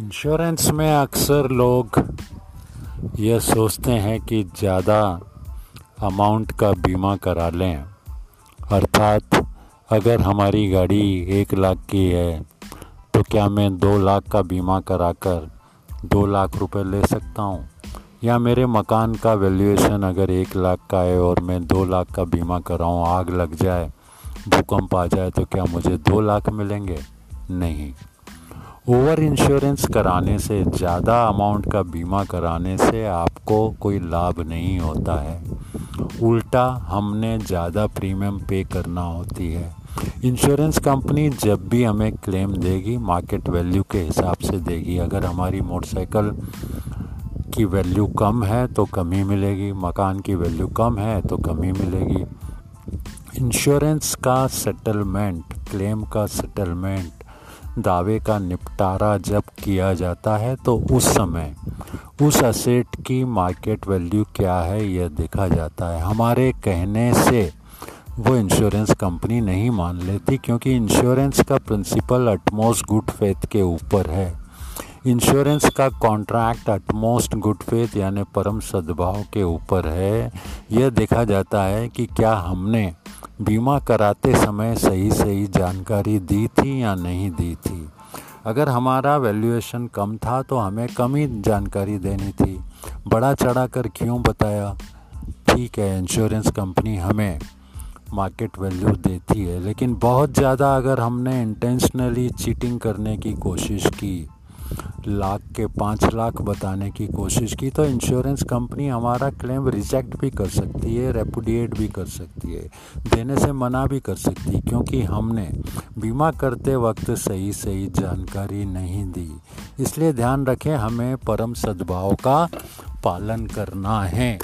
Insurance में अक्सर लोग यह सोचते हैं कि ज़्यादा अमाउंट का बीमा करा लें। अर्थात अगर हमारी गाड़ी एक लाख की है तो क्या मैं दो लाख का बीमा कराकर दो लाख रुपए ले सकता हूँ? या मेरे मकान का वैल्यूएशन अगर एक लाख का है और मैं दो लाख का बीमा कराऊँ, आग लग जाए, भूकंप आ जाए तो क्या मुझे दो लाख मिलेंगे? नहीं। ओवर इंश्योरेंस कराने से, ज़्यादा अमाउंट का बीमा कराने से आपको कोई लाभ नहीं होता है। उल्टा हमने ज़्यादा प्रीमियम पे करना होती है। इंश्योरेंस कंपनी जब भी हमें क्लेम देगी, मार्केट वैल्यू के हिसाब से देगी। अगर हमारी मोटरसाइकिल की वैल्यू कम है तो कम मिलेगी। मकान की वैल्यू कम है तो कम मिलेगी। इंश्योरेंस का सेटलमेंट, क्लेम का सेटलमेंट दावे का निपटारा जब किया जाता है तो उस समय उस असेट की मार्केट वैल्यू क्या है, यह देखा जाता है। हमारे कहने से वो इंश्योरेंस कंपनी नहीं मान लेती, क्योंकि इंश्योरेंस का प्रिंसिपल अटमोस्ट गुड फेथ के ऊपर है। इंश्योरेंस का कॉन्ट्रैक्ट अटमोस्ट गुड फेथ यानी परम सद्भाव के ऊपर है। यह देखा जाता है कि क्या हमने बीमा कराते समय सही सही जानकारी दी थी या नहीं दी थी? अगर हमारा वैल्यूएशन कम था तो हमें कम ही जानकारी देनी थी। बड़ा चढ़ा कर क्यों बताया? ठीक है इंश्योरेंस कंपनी हमें मार्केट वैल्यू देती है, लेकिन बहुत ज़्यादा अगर हमने इंटेंशनली चीटिंग करने की कोशिश की लाख के पाँच लाख बताने की कोशिश की तो इंश्योरेंस कंपनी हमारा क्लेम रिजेक्ट भी कर सकती है रेपुडिएट भी कर सकती है, देने से मना भी कर सकती है, क्योंकि हमने बीमा करते वक्त सही सही जानकारी नहीं दी। इसलिए ध्यान रखें, हमें परम सद्भाव का पालन करना है।